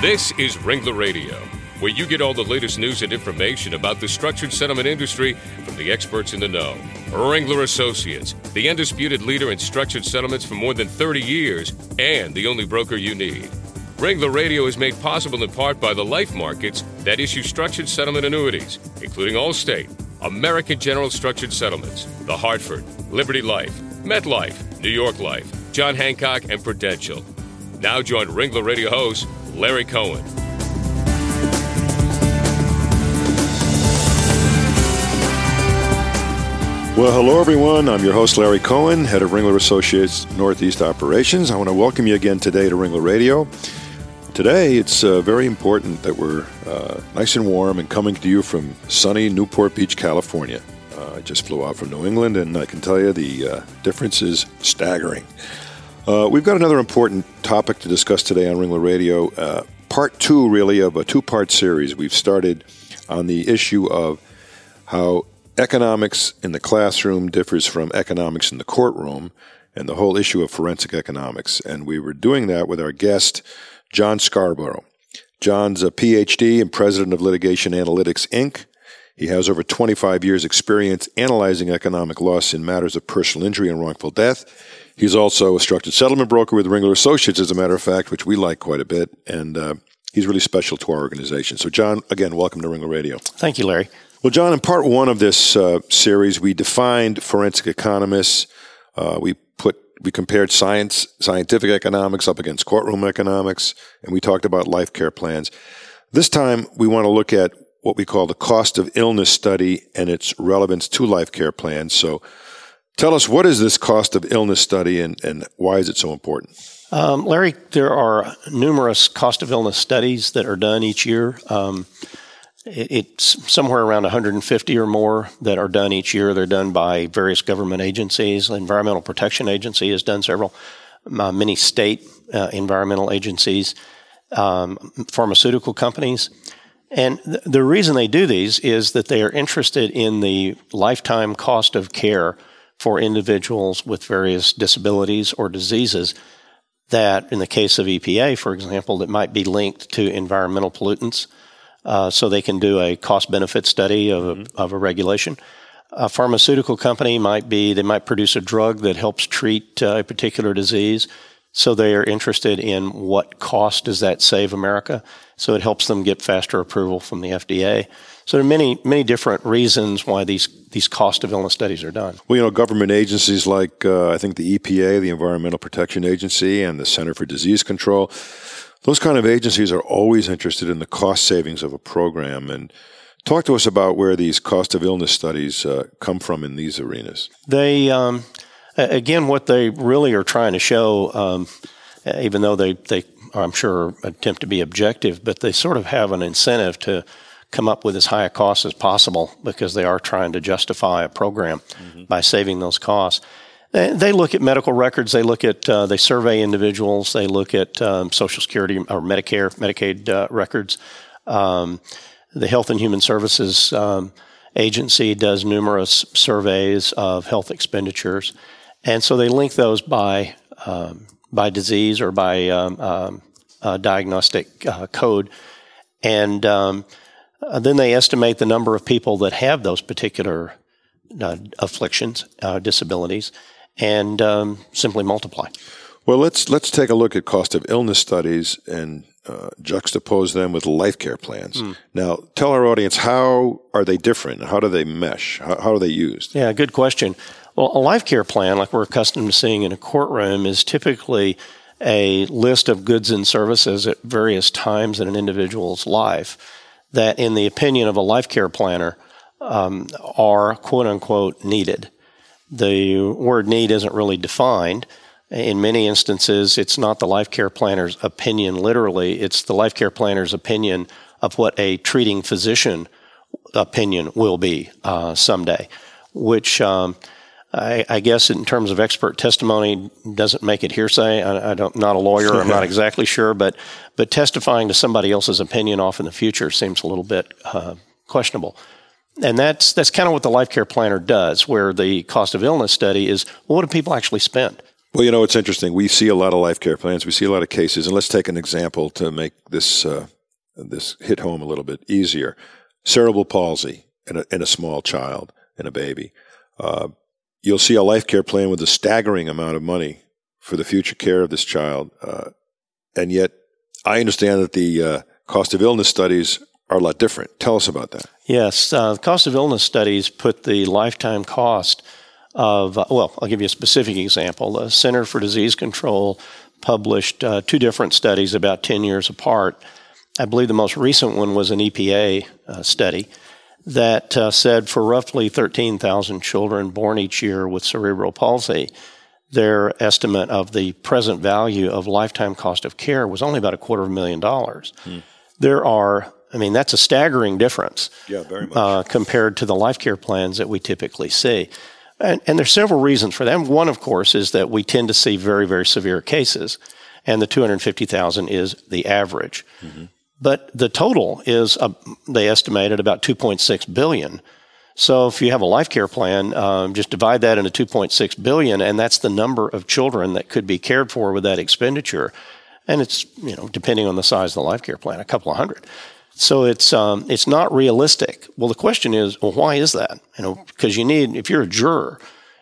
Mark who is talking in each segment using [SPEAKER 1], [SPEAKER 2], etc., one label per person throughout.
[SPEAKER 1] This is Ringler Radio, where you get all the latest news and information about the structured settlement industry from the experts in the know. Ringler Associates, the undisputed leader in structured settlements for more than 30 years and the only broker you need. Ringler Radio is made possible in part by the life markets that issue structured settlement annuities, including Allstate, American General Structured Settlements, The Hartford, Liberty Life, MetLife, New York Life, John Hancock, and Prudential. Now join Ringler Radio host Larry Cohen.
[SPEAKER 2] Well, hello everyone. I'm your host Larry Cohen, head of Ringler Associates Northeast Operations. I want to welcome you again today to Ringler Radio. Today, it's uh, very important that we're uh, nice and warm and coming to you from sunny Newport Beach, California. Uh, I just flew out from New England, and I can tell you the uh, difference is staggering. Uh, we've got another important topic to discuss today on Ringler Radio. Uh, part two, really, of a two part series. We've started on the issue of how economics in the classroom differs from economics in the courtroom and the whole issue of forensic economics. And we were doing that with our guest, John Scarbrough. John's a PhD and president of Litigation Analytics, Inc. He has over 25 years' experience analyzing economic loss in matters of personal injury and wrongful death. He's also a structured settlement broker with Ringler Associates, as a matter of fact, which we like quite a bit, and uh, he's really special to our organization. So, John, again, welcome to Ringler Radio.
[SPEAKER 3] Thank you, Larry.
[SPEAKER 2] Well, John, in part one of this uh, series, we defined forensic economists. Uh, we put we compared science, scientific economics up against courtroom economics, and we talked about life care plans. This time, we want to look at what we call the cost of illness study and its relevance to life care plans. So, Tell us, what is this cost of illness study and, and why is it so important?
[SPEAKER 3] Um, Larry, there are numerous cost of illness studies that are done each year. Um, it, it's somewhere around 150 or more that are done each year. They're done by various government agencies. Environmental Protection Agency has done several, uh, many state uh, environmental agencies, um, pharmaceutical companies. And th- the reason they do these is that they are interested in the lifetime cost of care for individuals with various disabilities or diseases that, in the case of EPA, for example, that might be linked to environmental pollutants. Uh, so they can do a cost benefit study of, mm-hmm. of a regulation. A pharmaceutical company might be, they might produce a drug that helps treat uh, a particular disease. So they are interested in what cost does that save America. So it helps them get faster approval from the FDA. So there are many, many different reasons why these these cost of illness studies are done.
[SPEAKER 2] Well, you know, government agencies like uh, I think the EPA, the Environmental Protection Agency, and the Center for Disease Control, those kind of agencies are always interested in the cost savings of a program. And talk to us about where these cost of illness studies uh, come from in these arenas.
[SPEAKER 3] They, um, again, what they really are trying to show, um, even though they they I'm sure attempt to be objective, but they sort of have an incentive to come up with as high a cost as possible because they are trying to justify a program mm-hmm. by saving those costs. They look at medical records. They look at uh, they survey individuals. They look at um, Social Security or Medicare, Medicaid uh, records. Um, the Health and Human Services um, Agency does numerous surveys of health expenditures, and so they link those by um, by disease or by um, um, diagnostic uh, code, and uh, then they estimate the number of people that have those particular uh, afflictions, uh, disabilities, and um, simply multiply.
[SPEAKER 2] Well, let's let's take a look at cost of illness studies and uh, juxtapose them with life care plans. Mm. Now, tell our audience how are they different? How do they mesh? How, how are they used?
[SPEAKER 3] Yeah, good question. Well, a life care plan, like we're accustomed to seeing in a courtroom, is typically a list of goods and services at various times in an individual's life that, in the opinion of a life care planner, um, are quote unquote needed. The word need isn't really defined. In many instances, it's not the life care planner's opinion literally, it's the life care planner's opinion of what a treating physician opinion will be uh, someday, which um, I, I, guess in terms of expert testimony doesn't make it hearsay. I, I don't, not a lawyer. I'm not exactly sure, but but testifying to somebody else's opinion off in the future seems a little bit uh, questionable. And that's that's kind of what the life care planner does, where the cost of illness study is well, what do people actually spend?
[SPEAKER 2] Well, you know, it's interesting. We see a lot of life care plans. We see a lot of cases, and let's take an example to make this uh, this hit home a little bit easier. Cerebral palsy in a, in a small child, in a baby. Uh, you'll see a life care plan with a staggering amount of money for the future care of this child, uh, and yet I understand that the uh, cost of illness studies are a lot different. Tell us about that.
[SPEAKER 3] Yes, uh, cost of illness studies put the lifetime cost of, uh, well, I'll give you a specific example. The Center for Disease Control published uh, two different studies about 10 years apart. I believe the most recent one was an EPA uh, study that uh, said for roughly 13,000 children born each year with cerebral palsy, their estimate of the present value of lifetime cost of care was only about a quarter of a million dollars. Hmm. There are, I mean, that's a staggering difference.
[SPEAKER 2] Yeah, very much. Uh,
[SPEAKER 3] compared to the life care plans that we typically see. And, and there's several reasons for that. One, of course, is that we tend to see very, very severe cases, and the 250,000 is the average. Mm-hmm. But the total is, uh, they estimated about 2.6 billion. So if you have a life care plan, um, just divide that into 2.6 billion, and that's the number of children that could be cared for with that expenditure. And it's, you know, depending on the size of the life care plan, a couple of hundred. So it's um, it's not realistic. Well, the question is, well, why is that? You know, because you need if you're a juror,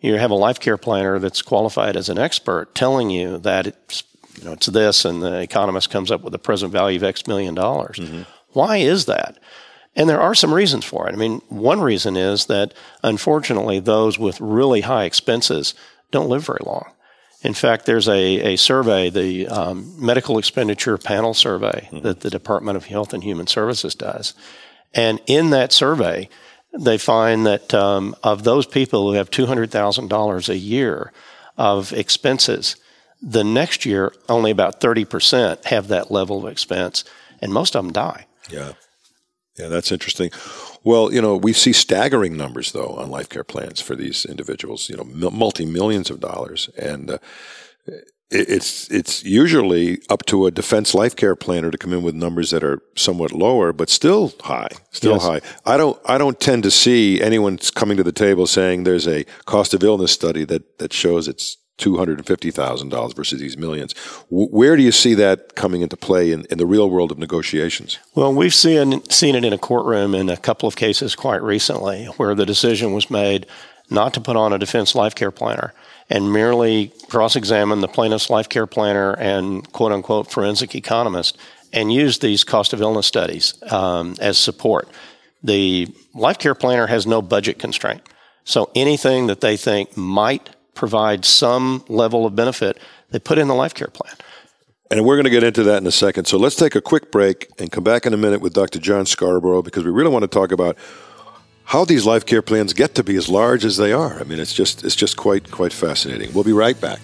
[SPEAKER 3] you have a life care planner that's qualified as an expert telling you that it's you know it's this, and the economist comes up with a present value of X million dollars. Mm-hmm. Why is that? And there are some reasons for it. I mean, one reason is that unfortunately, those with really high expenses don't live very long. In fact, there's a, a survey, the um, Medical Expenditure Panel Survey mm-hmm. that the Department of Health and Human Services does. And in that survey, they find that um, of those people who have $200,000 a year of expenses, the next year, only about 30% have that level of expense, and most of them die.
[SPEAKER 2] Yeah. Yeah, that's interesting. Well, you know, we see staggering numbers though on life care plans for these individuals. You know, multi millions of dollars, and uh, it's it's usually up to a defense life care planner to come in with numbers that are somewhat lower, but still high, still yes. high. I don't I don't tend to see anyone coming to the table saying there's a cost of illness study that that shows it's $250,000 versus these millions. where do you see that coming into play in, in the real world of negotiations?
[SPEAKER 3] Well, we've seen, seen it in a courtroom in a couple of cases quite recently where the decision was made not to put on a defense life care planner and merely cross examine the plaintiff's life care planner and quote unquote forensic economist and use these cost of illness studies um, as support. The life care planner has no budget constraint. So anything that they think might provide some level of benefit, they put in the life care plan.
[SPEAKER 2] And we're going to get into that in a second. So let's take a quick break and come back in a minute with Dr. John Scarbrough because we really want to talk about how these life care plans get to be as large as they are. I mean, it's just it's just quite quite fascinating. We'll be right back.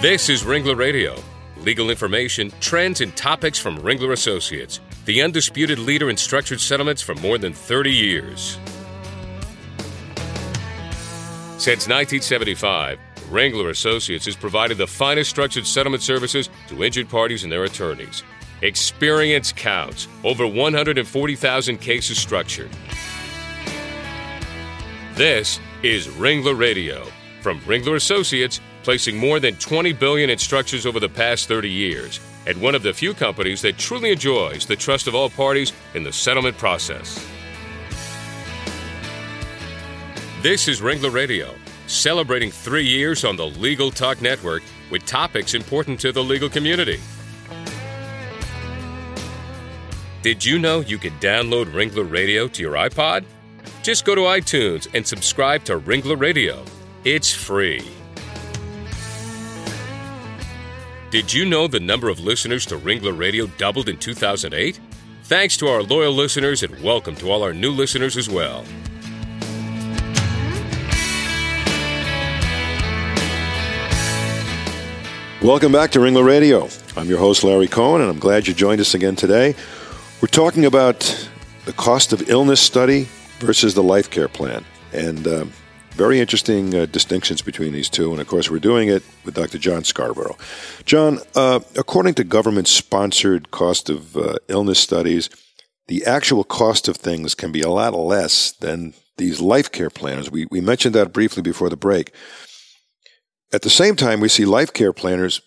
[SPEAKER 1] This is Ringler Radio. Legal information, trends, and topics from Ringler Associates the undisputed leader in structured settlements for more than 30 years. Since 1975, Ringler Associates has provided the finest structured settlement services to injured parties and their attorneys. Experience counts. Over 140,000 cases structured. This is Ringler Radio from Ringler Associates, placing more than 20 billion in structures over the past 30 years and one of the few companies that truly enjoys the trust of all parties in the settlement process. This is Ringler Radio, celebrating three years on the Legal Talk Network with topics important to the legal community. Did you know you can download Ringler Radio to your iPod? Just go to iTunes and subscribe to Ringler Radio. It's free. Did you know the number of listeners to Ringler Radio doubled in 2008? Thanks to our loyal listeners and welcome to all our new listeners as well.
[SPEAKER 2] Welcome back to Ringler Radio. I'm your host, Larry Cohen, and I'm glad you joined us again today. We're talking about the cost of illness study versus the life care plan. And um, very interesting uh, distinctions between these two, and of course, we're doing it with Dr. John Scarbrough. John, uh, according to government sponsored cost of uh, illness studies, the actual cost of things can be a lot less than these life care planners. We, we mentioned that briefly before the break. At the same time, we see life care planners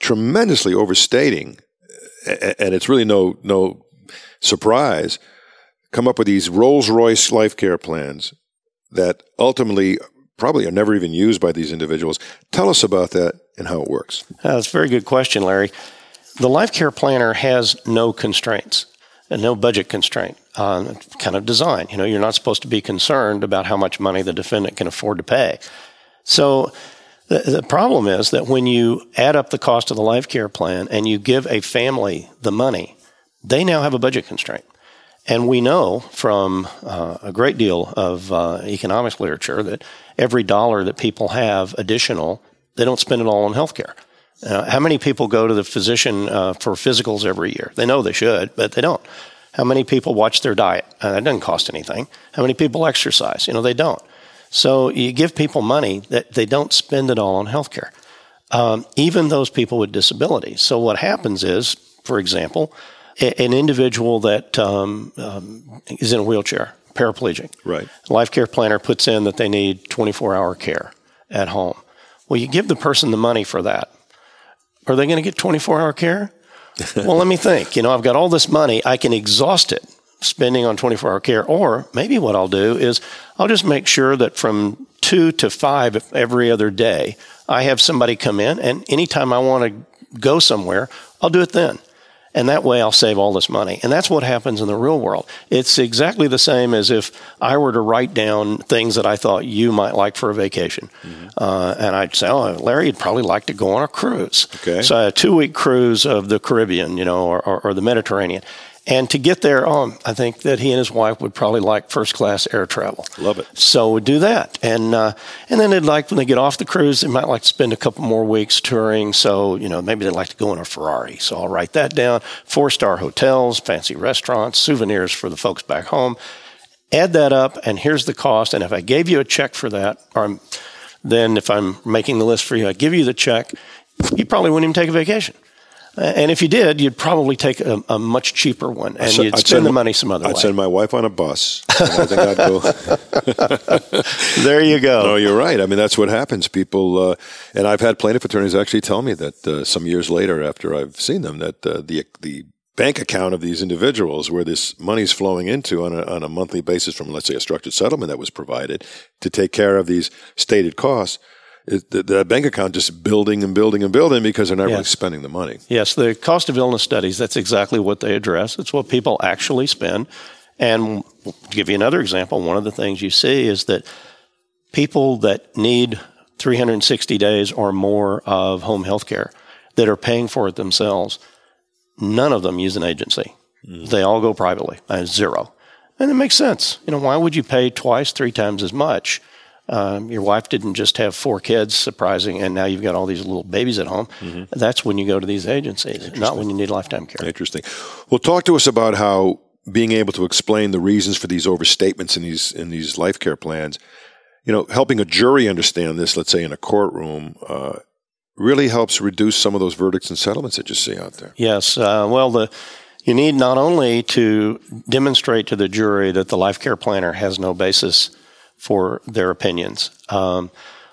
[SPEAKER 2] tremendously overstating, and it's really no no surprise, come up with these Rolls Royce life care plans that ultimately probably are never even used by these individuals. Tell us about that and how it works.
[SPEAKER 3] Uh, that's a very good question, Larry. The life care planner has no constraints and no budget constraint on kind of design. You know, you're not supposed to be concerned about how much money the defendant can afford to pay. So the, the problem is that when you add up the cost of the life care plan and you give a family the money, they now have a budget constraint. And we know from uh, a great deal of uh, economics literature that every dollar that people have additional, they don't spend it all on healthcare. Uh, how many people go to the physician uh, for physicals every year? They know they should, but they don't. How many people watch their diet? Uh, that doesn't cost anything. How many people exercise? You know, they don't. So you give people money that they don't spend it all on healthcare, um, even those people with disabilities. So what happens is, for example, a, an individual that um, um, is in a wheelchair, paraplegic,
[SPEAKER 2] right?
[SPEAKER 3] Life care planner puts in that they need 24 hour care at home. Well, you give the person the money for that. Are they going to get 24 hour care? well, let me think. You know, I've got all this money, I can exhaust it spending on 24 hour care. Or maybe what I'll do is I'll just make sure that from two to five every other day, I have somebody come in, and anytime I want to go somewhere, I'll do it then. And that way I'll save all this money. And that's what happens in the real world. It's exactly the same as if I were to write down things that I thought you might like for a vacation. Mm-hmm. Uh, and I'd say, oh, Larry, you'd probably like to go on a cruise.
[SPEAKER 2] Okay.
[SPEAKER 3] So a two week cruise of the Caribbean, you know, or, or, or the Mediterranean. And to get there, um, I think that he and his wife would probably like first class air travel.
[SPEAKER 2] Love it.
[SPEAKER 3] So we'd do that, and uh, and then they'd like when they get off the cruise, they might like to spend a couple more weeks touring. So you know maybe they'd like to go in a Ferrari. So I'll write that down. Four star hotels, fancy restaurants, souvenirs for the folks back home. Add that up, and here's the cost. And if I gave you a check for that, or then if I'm making the list for you, I give you the check, you probably wouldn't even take a vacation. And if you did, you'd probably take a, a much cheaper one, and you'd I'd spend the money some other way.
[SPEAKER 2] I'd send my wife on a bus. I think I'd go.
[SPEAKER 3] there you go.
[SPEAKER 2] No, you're right. I mean, that's what happens. People, uh, and I've had plaintiff attorneys actually tell me that uh, some years later, after I've seen them, that uh, the the bank account of these individuals, where this money's flowing into on a, on a monthly basis from, let's say, a structured settlement that was provided to take care of these stated costs the, the, bank account just building and building and building because they're not yes. really spending the money.
[SPEAKER 3] Yes, the cost of illness studies, that's exactly what they address. It's what people actually spend. And to give you another example, one of the things you see is that people that need 360 days or more of home health care that are paying for it themselves, none of them use an agency. Mm. They all go privately, uh, zero. And it makes sense. You know, why would you pay twice, three times as much um, your wife didn't just have four kids, surprising, and now you've got all these little babies at home. Mm-hmm. That's when you go to these agencies, not when you need lifetime care.
[SPEAKER 2] Interesting. Well, talk to us about how being able to explain the reasons for these overstatements in these in these life care plans, you know, helping a jury understand this, let's say in a courtroom, uh, really helps reduce some of those verdicts and settlements that you see out there.
[SPEAKER 3] Yes. Uh, well, the you need not only to demonstrate to the jury that the life care planner has no basis for their opinions, um,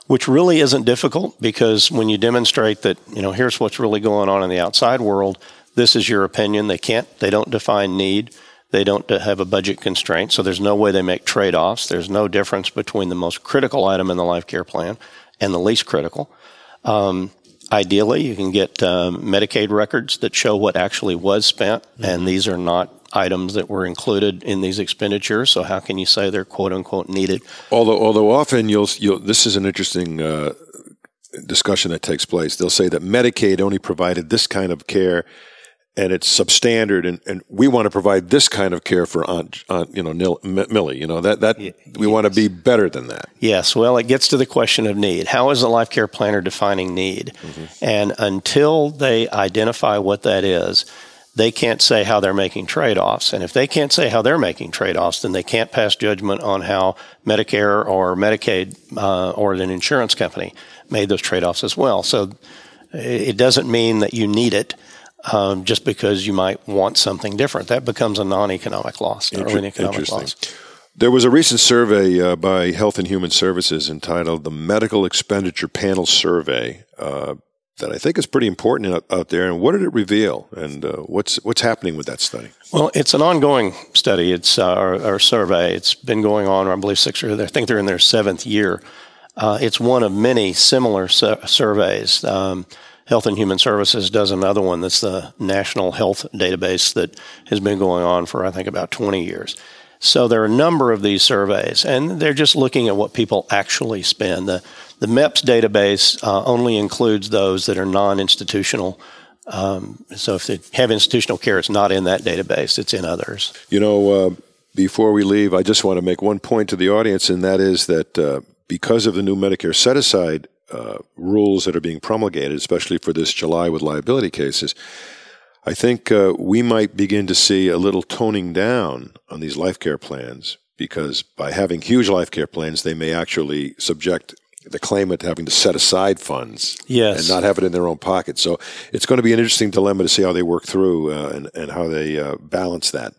[SPEAKER 3] which really isn't difficult because when you demonstrate that, you know, here's what's really going on in the outside world, this is your opinion. They can't, they don't define need. They don't have a budget constraint, so there's no way they make trade offs. There's no difference between the most critical item in the life care plan and the least critical. Um, ideally, you can get um, Medicaid records that show what actually was spent, mm-hmm. and these are not items that were included in these expenditures. So how can you say they're quote unquote needed?
[SPEAKER 2] Although, although often you'll, you'll this is an interesting uh, discussion that takes place. They'll say that Medicaid only provided this kind of care and it's substandard, and, and we want to provide this kind of care for Aunt, Aunt you know, Nil, Millie. You know that that we yes. want to be better than that.
[SPEAKER 3] Yes. Well, it gets to the question of need. How is a life care planner defining need? Mm-hmm. And until they identify what that is, they can't say how they're making trade offs. And if they can't say how they're making trade offs, then they can't pass judgment on how Medicare or Medicaid uh, or an insurance company made those trade offs as well. So it doesn't mean that you need it. Um, just because you might want something different, that becomes a non-economic loss, Inter- an economic loss.
[SPEAKER 2] There was a recent survey uh, by Health and Human Services entitled the Medical Expenditure Panel Survey uh, that I think is pretty important out, out, there. And what did it reveal? And uh, what's what's happening with that study?
[SPEAKER 3] Well, it's an ongoing study. It's uh, our, our, survey. It's been going on, I believe, six or I think they're in their seventh year. Uh, it's one of many similar su- surveys. Um, Health and Human Services does another one that's the National Health Database that has been going on for, I think, about 20 years. So there are a number of these surveys, and they're just looking at what people actually spend. The, the MEPS database uh, only includes those that are non institutional. Um, so if they have institutional care, it's not in that database, it's in others.
[SPEAKER 2] You know, uh, before we leave, I just want to make one point to the audience, and that is that uh, because of the new Medicare set aside uh, rules that are being promulgated, especially for this July with liability cases, I think uh, we might begin to see a little toning down on these life care plans because by having huge life care plans, they may actually subject the claimant having to set aside funds
[SPEAKER 3] yes.
[SPEAKER 2] and not have it in their own pocket. So it's going to be an interesting dilemma to see how they work through uh, and, and how they uh, balance that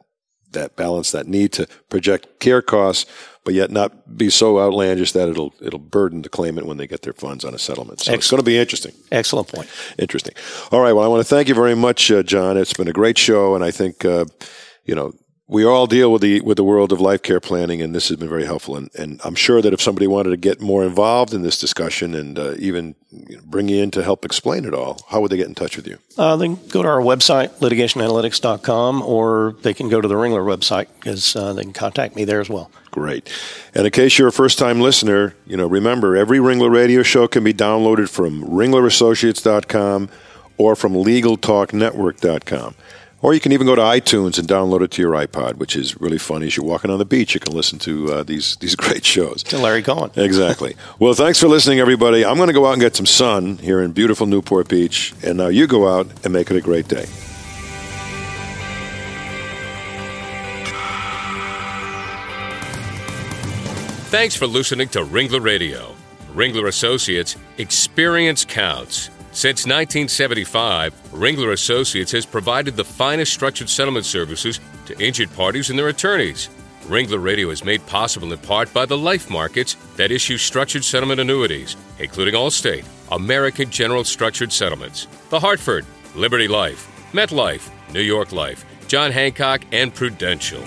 [SPEAKER 2] that balance that need to project care costs but yet not be so outlandish that it'll it'll burden the claimant when they get their funds on a settlement. So Excellent. it's going to be interesting.
[SPEAKER 3] Excellent point.
[SPEAKER 2] Interesting. All right. Well, I want to thank you very much, uh, John. It's been a great show, and I think uh, you know we all deal with the with the world of life care planning, and this has been very helpful. And, and I'm sure that if somebody wanted to get more involved in this discussion and uh, even bring you in to help explain it all, how would they get in touch with you?
[SPEAKER 3] Uh, they can go to our website, litigationanalytics.com, or they can go to the Ringler website because uh, they can contact me there as well.
[SPEAKER 2] Great. And in case you're a first time listener, you know, remember every Ringler radio show can be downloaded from ringlerassociates.com or from legaltalknetwork.com. Or you can even go to iTunes and download it to your iPod, which is really funny. As you're walking on the beach, you can listen to uh, these these great shows.
[SPEAKER 3] To Larry Cohen.
[SPEAKER 2] Exactly. well, thanks for listening, everybody. I'm going to go out and get some sun here in beautiful Newport Beach, and now you go out and make it a great day.
[SPEAKER 1] Thanks for listening to Ringler Radio. Ringler Associates, experience counts. Since 1975, Ringler Associates has provided the finest structured settlement services to injured parties and their attorneys. Ringler Radio is made possible in part by the life markets that issue structured settlement annuities, including Allstate, American General Structured Settlements, The Hartford, Liberty Life, MetLife, New York Life, John Hancock, and Prudential.